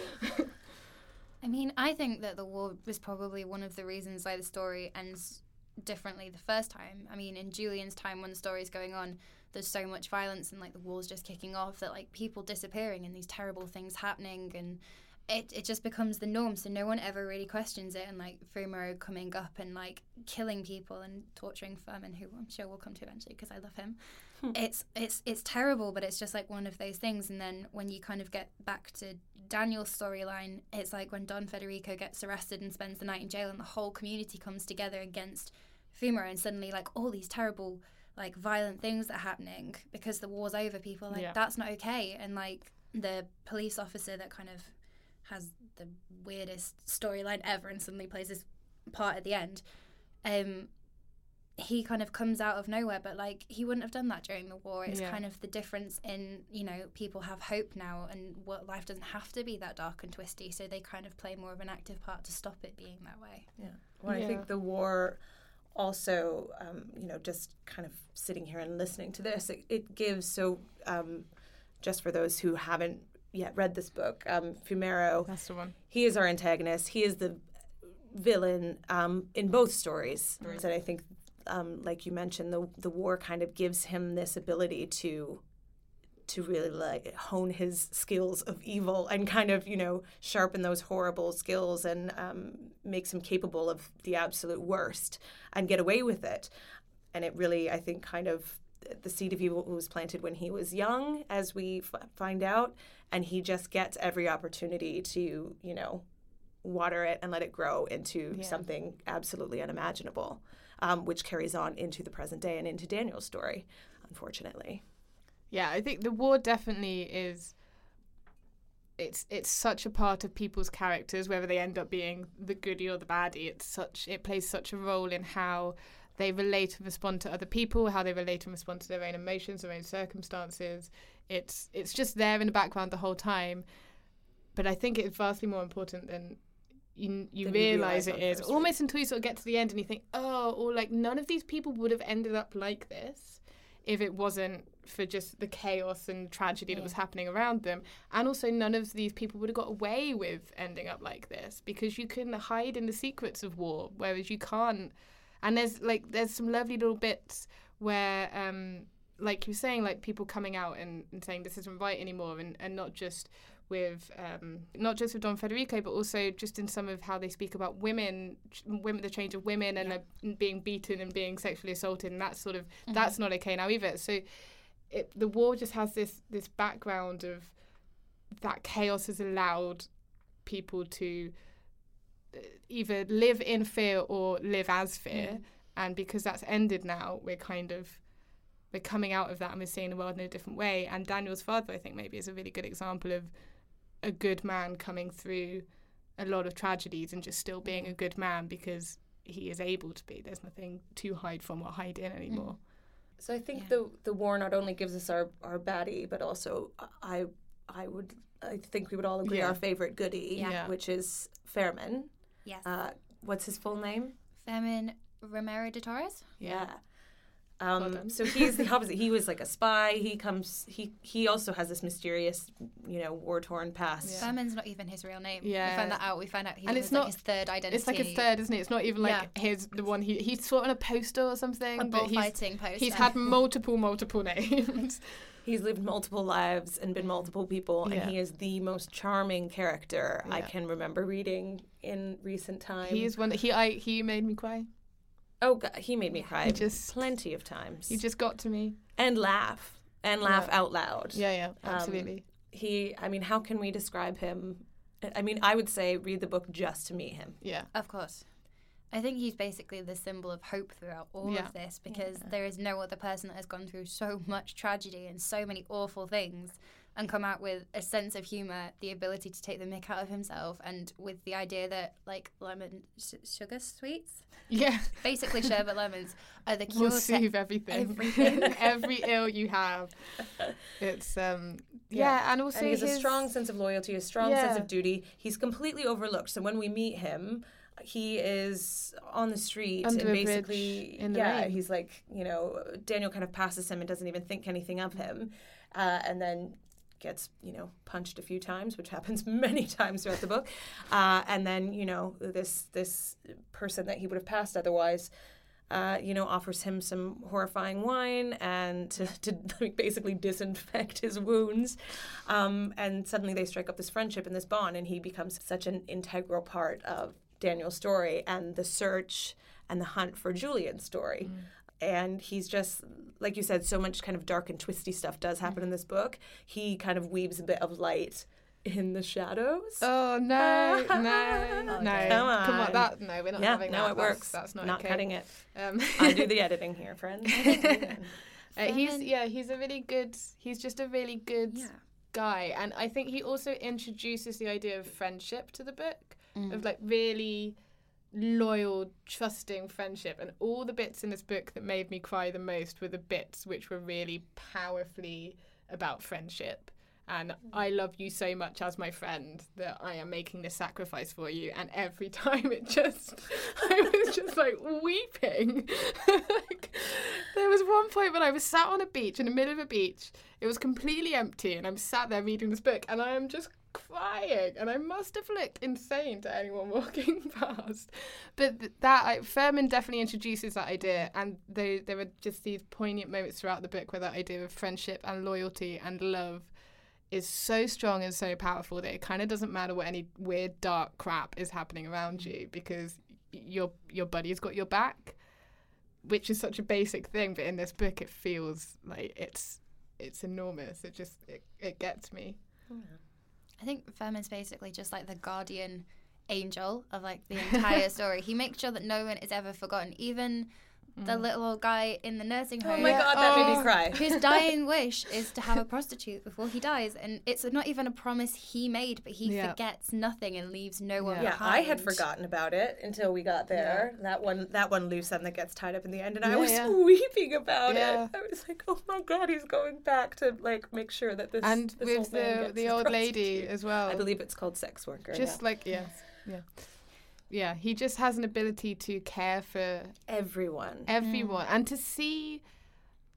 I mean, I think that the war was probably one of the reasons why the story ends differently the first time. I mean, in Julian's time when the story is going on, there's so much violence and like the war's just kicking off that like people disappearing and these terrible things happening and it, it just becomes the norm so no one ever really questions it and like Fumero coming up and like killing people and torturing Fermín who I'm sure we'll come to eventually because I love him hmm. it's it's it's terrible but it's just like one of those things and then when you kind of get back to Daniel's storyline it's like when Don Federico gets arrested and spends the night in jail and the whole community comes together against Fumero and suddenly like all these terrible like violent things that are happening because the war's over people are like Yeah. that's not okay and like the police officer that kind of has the weirdest storyline ever and suddenly plays this part at the end um he kind of comes out of nowhere but like he wouldn't have done that during the war it's Yeah. kind of the difference in you know people have hope now and what life doesn't have to be that dark and twisty so they kind of play more of an active part to stop it being that way Yeah. Well, I think the war also, um, you know, just kind of sitting here and listening to this, it, it gives so, um, just for those who haven't yet read this book, um, Fumero, that's the one he is our antagonist. He is the villain um, in both stories. Right. And I think, um, like you mentioned, the the war kind of gives him this ability to to really like hone his skills of evil and kind of you know sharpen those horrible skills and um, makes him capable of the absolute worst and get away with it. And it really, I think, kind of the seed of evil was planted when he was young, as we f- find out, and he just gets every opportunity to, you know, water it and let it grow into Yeah. something absolutely unimaginable, um, which carries on into the present day and into Daniel's story, unfortunately. Yeah, I think the war definitely is. It's it's such a part of people's characters, whether they end up being the goody or the baddie. It's such it plays such a role in how they relate and respond to other people, how they relate and respond to their own emotions, their own circumstances. It's it's just there in the background the whole time. But I think it's vastly more important than you you realize realise it is almost until you sort of get to the end and you think, oh, or like none of these people would have ended up like this if it wasn't for just the chaos and tragedy that was happening around them. And also, none of these people would have got away with ending up like this because you can hide in the secrets of war, whereas you can't. And there's like there's some lovely little bits where, um, like you were saying, like people coming out and, and saying this isn't right anymore, and, and not just with um, not just with Don Federico, but also just in some of how they speak about women, ch- women, the change of women, and Yeah. uh, being beaten and being sexually assaulted, and that sort of that's not okay now either. So, it, the war just has this this background of that chaos has allowed people to either live in fear or live as fear, Mm. and because that's ended now, we're kind of we're coming out of that and we're seeing the world in a different way. And Daniel's father, I think, maybe is a really good example of a good man coming through a lot of tragedies and just still being a good man because he is able to be. There's nothing to hide from or hide in anymore. So I think Yeah. the the war not only gives us our, our baddie, but also I I would I think we would all agree Yeah. our favorite goodie, Yeah. which is Fermín. Yes Uh, what's his full name? Fermín Romero de Torres Yeah. Um, done. so he's the opposite. He was like a spy. He comes. He he also has this mysterious, you know, war torn past. Yeah. Fermín's not even his real name. Yeah. We find that out. We find out he And was it's like not- his third identity. It's like his third, isn't it? It's not even like Yeah. his the one he he saw on a poster or something. a but he's, bullfighting poster. he's had multiple multiple names. He's lived multiple lives and been multiple people, and Yeah. he is the most charming character I can remember reading in recent time. He is one that he I he made me cry. oh, God, he made me cry He just- plenty of times. He just got to me. and laugh and laugh Yeah. out loud. Yeah, yeah, Um, absolutely. He, I mean, how can we describe him? I mean, I would say read the book just to meet him. yeah. Of course. I think he's basically the symbol of hope throughout all Yeah. of this because there is no other person that has gone through so much tragedy and so many awful things and come out with a sense of humor, the ability to take the mick out of himself, and with the idea that like lemon sh- sugar sweets, Yeah. basically sherbet lemons, are the cure Will to soothe everything. everything. Every ill you have. It's um yeah, and also and he has his, a strong sense of loyalty, a strong sense of duty. He's completely overlooked. So when we meet him, he is on the street Under and basically, in the yeah, rain. he's like, you know, Daniel kind of passes him and doesn't even think anything of him, uh, and then gets you know punched a few times, which happens many times throughout the book, uh, and then you know this this person that he would have passed otherwise. Uh, you know, offers him some horrifying wine and to, to like, basically disinfect his wounds. Um, and suddenly they strike up this friendship and this bond, and he becomes such an integral part of Daniel's story and the search and the hunt for Julian's story. And he's just, like you said, so much kind of dark and twisty stuff does happen in this book. He kind of weaves a bit of light in the shadows. Oh no, no, no! come on, Come on. on, that no, we're not yeah, having no, that. it That's- works. That's, not, not okay. cutting it. Um, I do the editing here, friend. uh, he's yeah, he's a really good. He's just a really good Yeah. guy, and I think he also introduces the idea of friendship to the book, Mm. of like really loyal, trusting friendship, and all the bits in this book that made me cry the most were the bits which were really powerfully about friendship. And I love you so much as my friend that I am making this sacrifice for you. And every time it just, I was just like weeping. like, there was one point when I was sat on a beach in the middle of a beach. It was completely empty, and I'm sat there reading this book, and I am just crying. And I must have looked insane to anyone walking past. But th- that I, Fermín definitely introduces that idea, and they, there are just these poignant moments throughout the book where that idea of friendship and loyalty and love is so strong and so powerful that it kind of doesn't matter what any weird dark crap is happening around you mm. because your your buddy's got your back which is such a basic thing but in this book it feels like it's it's enormous. It just it, it gets me. Oh, I think Fermín's basically just like the guardian angel of like the entire story. He makes sure that no one is ever forgotten, even the mm. little old guy in the nursing oh home. oh my god, that made Oh. me cry. His dying wish is to have a prostitute before he dies, and it's not even a promise he made, but he Yeah. forgets nothing and leaves no one Yeah. Yeah. I had forgotten about it until we got there. That one, that one loose end that gets tied up in the end, and I was yeah. weeping about Yeah. it. I was like, "Oh my god, he's going back to like make sure that this and this with old man the gets the his old lady as well I believe it's called sex worker. just yeah. like yes yeah yeah he just has an ability to care for everyone. everyone and to see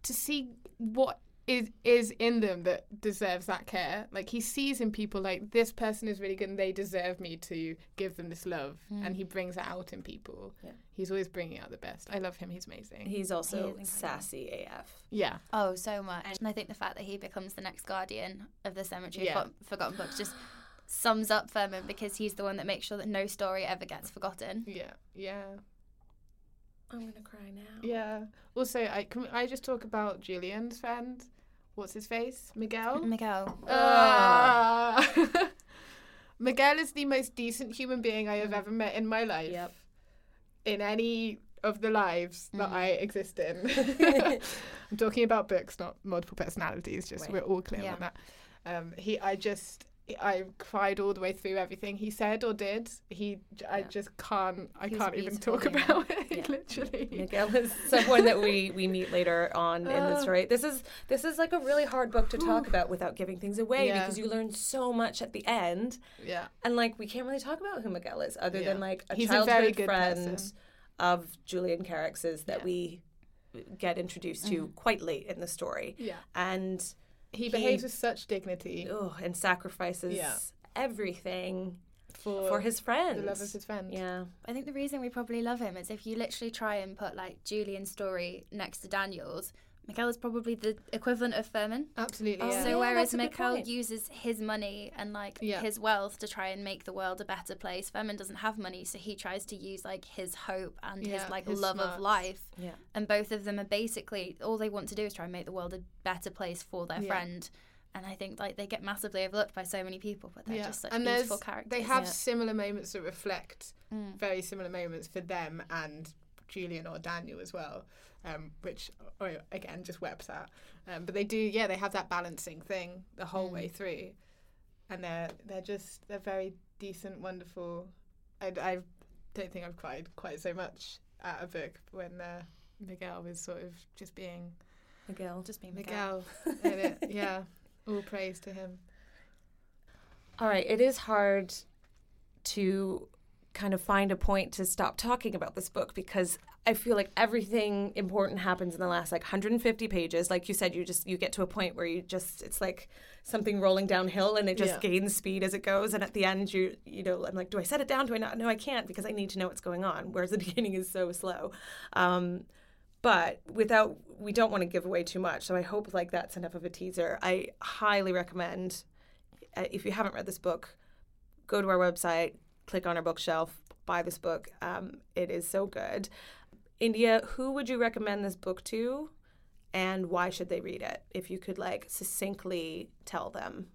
to see what is is in them that deserves that care like he sees in people like this person is really good and they deserve me to give them this love hmm. and he brings it out in people Yeah. he's always bringing out the best i love him he's amazing He's also He sassy AF. yeah Oh, so much. And I think the fact that he becomes the next guardian of the Cemetery Yeah. of Forgot- Forgotten Books just sums up Fermín because he's the one that makes sure that no story ever gets forgotten. yeah yeah I'm gonna cry now. yeah also i can i just talk about julian's friend what's his face miguel Miguel. Ah. Miguel is the most decent human being I have ever met in my life. Yep. In any of the lives that Mhm. I exist in. I'm talking about books, not multiple personalities. Just Right. we're all clear Yeah. on that. Um, he, I just, I cried all the way through everything he said or did. He, I just can't, I He was can't even talk human. about it. Yeah. Literally. Miguel is someone that we we meet later on in the story. This is this is like a really hard book to talk about without giving things away Yeah. because you learn so much at the end. Yeah. And like we can't really talk about who Miguel is other Yeah. than like a He's a childhood very good friend person. of Julian Carax's that Yeah. we get introduced to Mhm. quite late in the story. Yeah. And He, He- behaves with such dignity oh, and sacrifices Yeah. everything for, for his friends. the love of his friend. Yeah. I think the reason we probably love him is if you literally try and put like Julian's story next to Daniel's, Miguel is probably the equivalent of Fermín. Absolutely. Oh, Yeah. So yeah, whereas that's a good Miguel uses his money and like Yeah. his wealth to try and make the world a better place, Fermín doesn't have money, so he tries to use like his hope and Yeah, his like his love smarts. of life. Yeah. And both of them are basically all they want to do is try and make the world a better place for their Yeah. friend. And I think like they get massively overlooked by so many people, but they're Yeah. just such and beautiful there's, characters. they have Yeah. similar moments that reflect Mm. very similar moments for them and Julian or Daniel as well, um, which oh, again just webs out. Um, but they do, yeah, they have that balancing thing the whole Mm. way through, and they're they're just they're very decent, wonderful. I, I don't think I've cried quite so much at a book when uh, Miguel was sort of just being Miguel. just being Miguel. Miguel. it. Yeah, all praise to him. All right, it is hard to kind of find a point to stop talking about this book because I feel like everything important happens in the last like 150 pages. Like you said, you just you get to a point where you just it's like something rolling downhill and it just Yeah. gains speed as it goes. And at the end, you you know, I'm like, do I set it down? Do I not? No, I can't because I need to know what's going on. Whereas the beginning is so slow. Um, but without we don't want to give away too much so i hope like that's enough of a teaser i highly recommend uh, if you haven't read this book go to our website click on our bookshelf buy this book um, it is so good india who would you recommend this book to and why should they read it if you could like succinctly tell them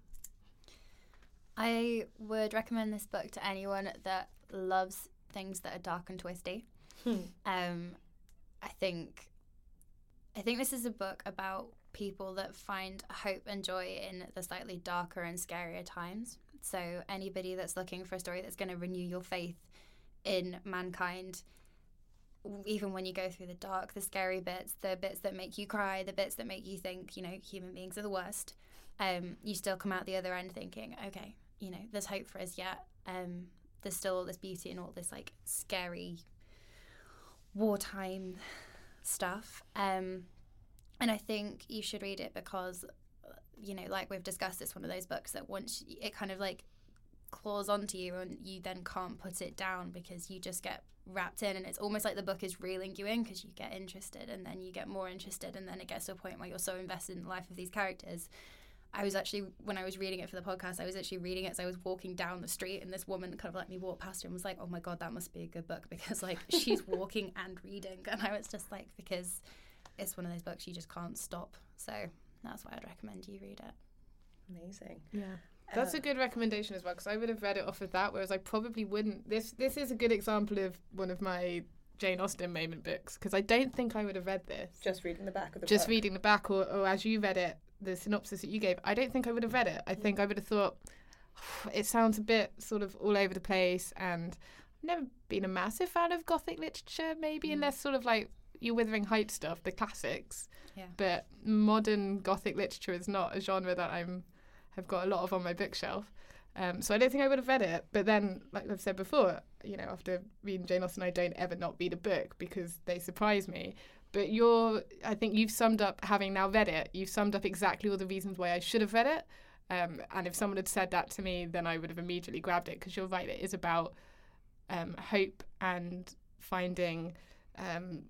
I would recommend this book to anyone that loves things that are dark and twisty. Hmm. Um, I think, I think this is a book about people that find hope and joy in the slightly darker and scarier times. So anybody that's looking for a story that's going to renew your faith in mankind, even when you go through the dark, the scary bits, the bits that make you cry, the bits that make you think, you know, human beings are the worst. Um, you still come out the other end thinking, okay, you know, there's hope for us yet. Um, there's still all this beauty and all this like scary wartime stuff. Um, and I think you should read it because, you know, like we've discussed, it's one of those books that once it kind of like claws onto you and you then can't put it down because you just get wrapped in and it's almost like the book is reeling you in because you get interested and then you get more interested and then it gets to a point where you're so invested in the life of these characters I was actually when I was reading it for the podcast, I was actually reading it as I was walking down the street, and this woman kind of let me walk past her and was like, "Oh my god, that must be a good book because like she's walking and reading," and I was just like, because it's one of those books you just can't stop. So that's why I'd recommend you read it. amazing Yeah. That's Uh, a good recommendation as well because I would have read it off of that, whereas I probably wouldn't. This this is a good example of one of my Jane Austen moment books because I don't think I would have read this just reading the back of the just book. reading the back or, or as you read it, the synopsis that you gave. I don't think I would have read it. I think I would have thought it sounds a bit sort of all over the place, and I've never been a massive fan of Gothic literature, maybe Mm. unless sort of like your Wuthering Heights stuff, the classics. Yeah. But modern Gothic literature is not a genre that I'm have got a lot of on my bookshelf. Um, so I don't think I would have read it. But then, like I've said before, you know, after reading Jane Austen, I don't ever not read a book because they surprise me. But you're, I think you've summed up, having now read it, you've summed up exactly all the reasons why I should have read it. Um, and if someone had said that to me, then I would have immediately grabbed it because you're right, it is about um, hope and finding um,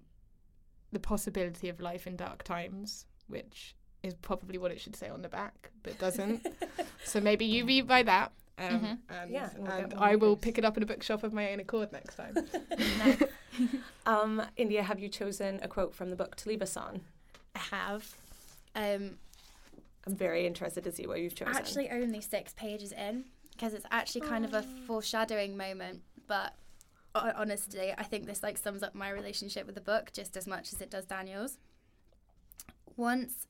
the possibility of life in dark times, which is probably what it should say on the back, but doesn't. so maybe you read by that. Um, Mhm. And, Yeah, we'll and I will readers. pick it up in a bookshop of my own accord next time. um, India, have you chosen a quote from the book to leave us on? I have. Um, I'm very interested to see what you've chosen. actually only six pages in because it's actually kind of a foreshadowing moment but ho- honestly i think this like sums up my relationship with the book just as much as it does daniel's once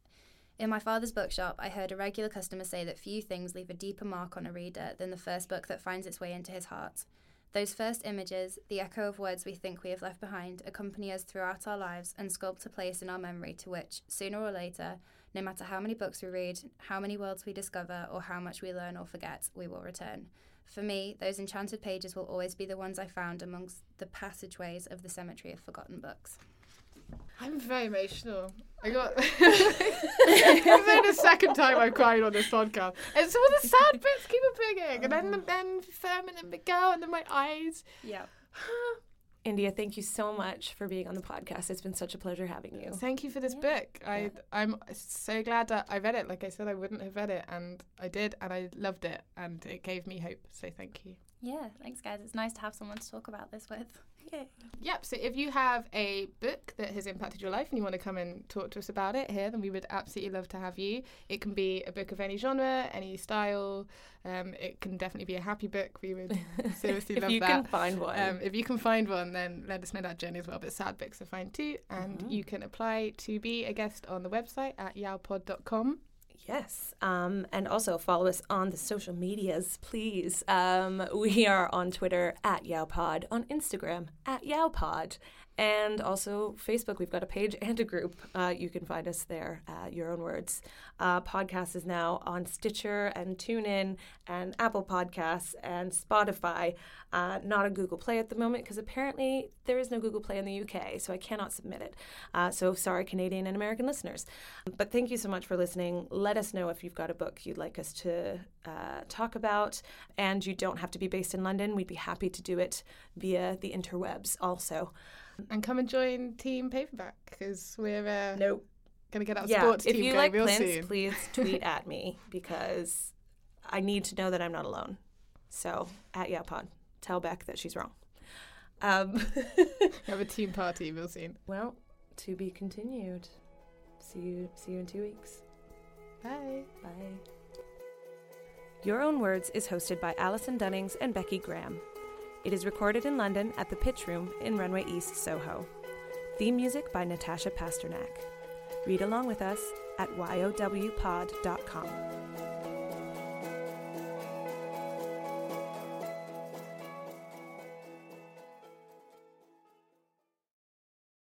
in my father's bookshop i heard a regular customer say that few things leave a deeper mark on a reader than the first book that finds its way into his heart those first images the echo of words we think we have left behind accompany us throughout our lives and sculpt a place in our memory to which sooner or later no matter how many books we read, how many worlds we discover, or how much we learn or forget, we will return. For me, those enchanted pages will always be the ones I found amongst the passageways of the cemetery of forgotten books. I'm very emotional. I got. it's like the second time I've cried on this podcast. And some of the sad bits keep appearing, and then the then Fermín and Miguel, and then my eyes. Yeah. India, thank you so much for being on the podcast. It's been such a pleasure having you. Thank you for this Yeah. book. I I'm so glad that I read it. Like I said, I wouldn't have read it, and I did, and I loved it, and it gave me hope. So thank you. Yeah, thanks, guys. It's nice to have someone to talk about this with. Yay. Yep. So if you have a book that has impacted your life and you want to come and talk to us about it here, then we would absolutely love to have you. It can be a book of any genre, any style. Um, it can definitely be a happy book. We would seriously love that. if love you can find one. Um, if you can find one, then let us know that journey as well. But sad books are fine too. And Mhm. you can apply to be a guest on the website at yowpod.com. Yes. Um, and also follow us on the social medias, please. Um, we are on Twitter at YowPod, on Instagram at YowPod, and also Facebook. We've got a page and a group. Uh, you can find us there, uh, Your Own Words. Uh, podcast is now on Stitcher and TuneIn and Apple Podcasts and Spotify. Uh, not a Google Play at the moment because apparently there is no Google Play in the UK, so I cannot submit it. Uh, so sorry, Canadian and American listeners. But thank you so much for listening. Let us know if you've got a book you'd like us to uh, talk about. And you don't have to be based in London. We'd be happy to do it via the interwebs also. And come and join Team Paperback because we're uh, Nope. going to get our Yeah, sports if team you going like real soon. please tweet at me because I need to know that I'm not alone. So at YowPod, tell Beck that she's wrong. Um, have a team party real soon. well, to be continued. See you. See you in two weeks. Bye. Bye. Your Own Words is hosted by Alison Dunnings and Becky Graham. It is recorded in London at the Pitch Room in Runway East, Soho. Theme music by Natasha Pasternak. Read along with us at yowpod.com.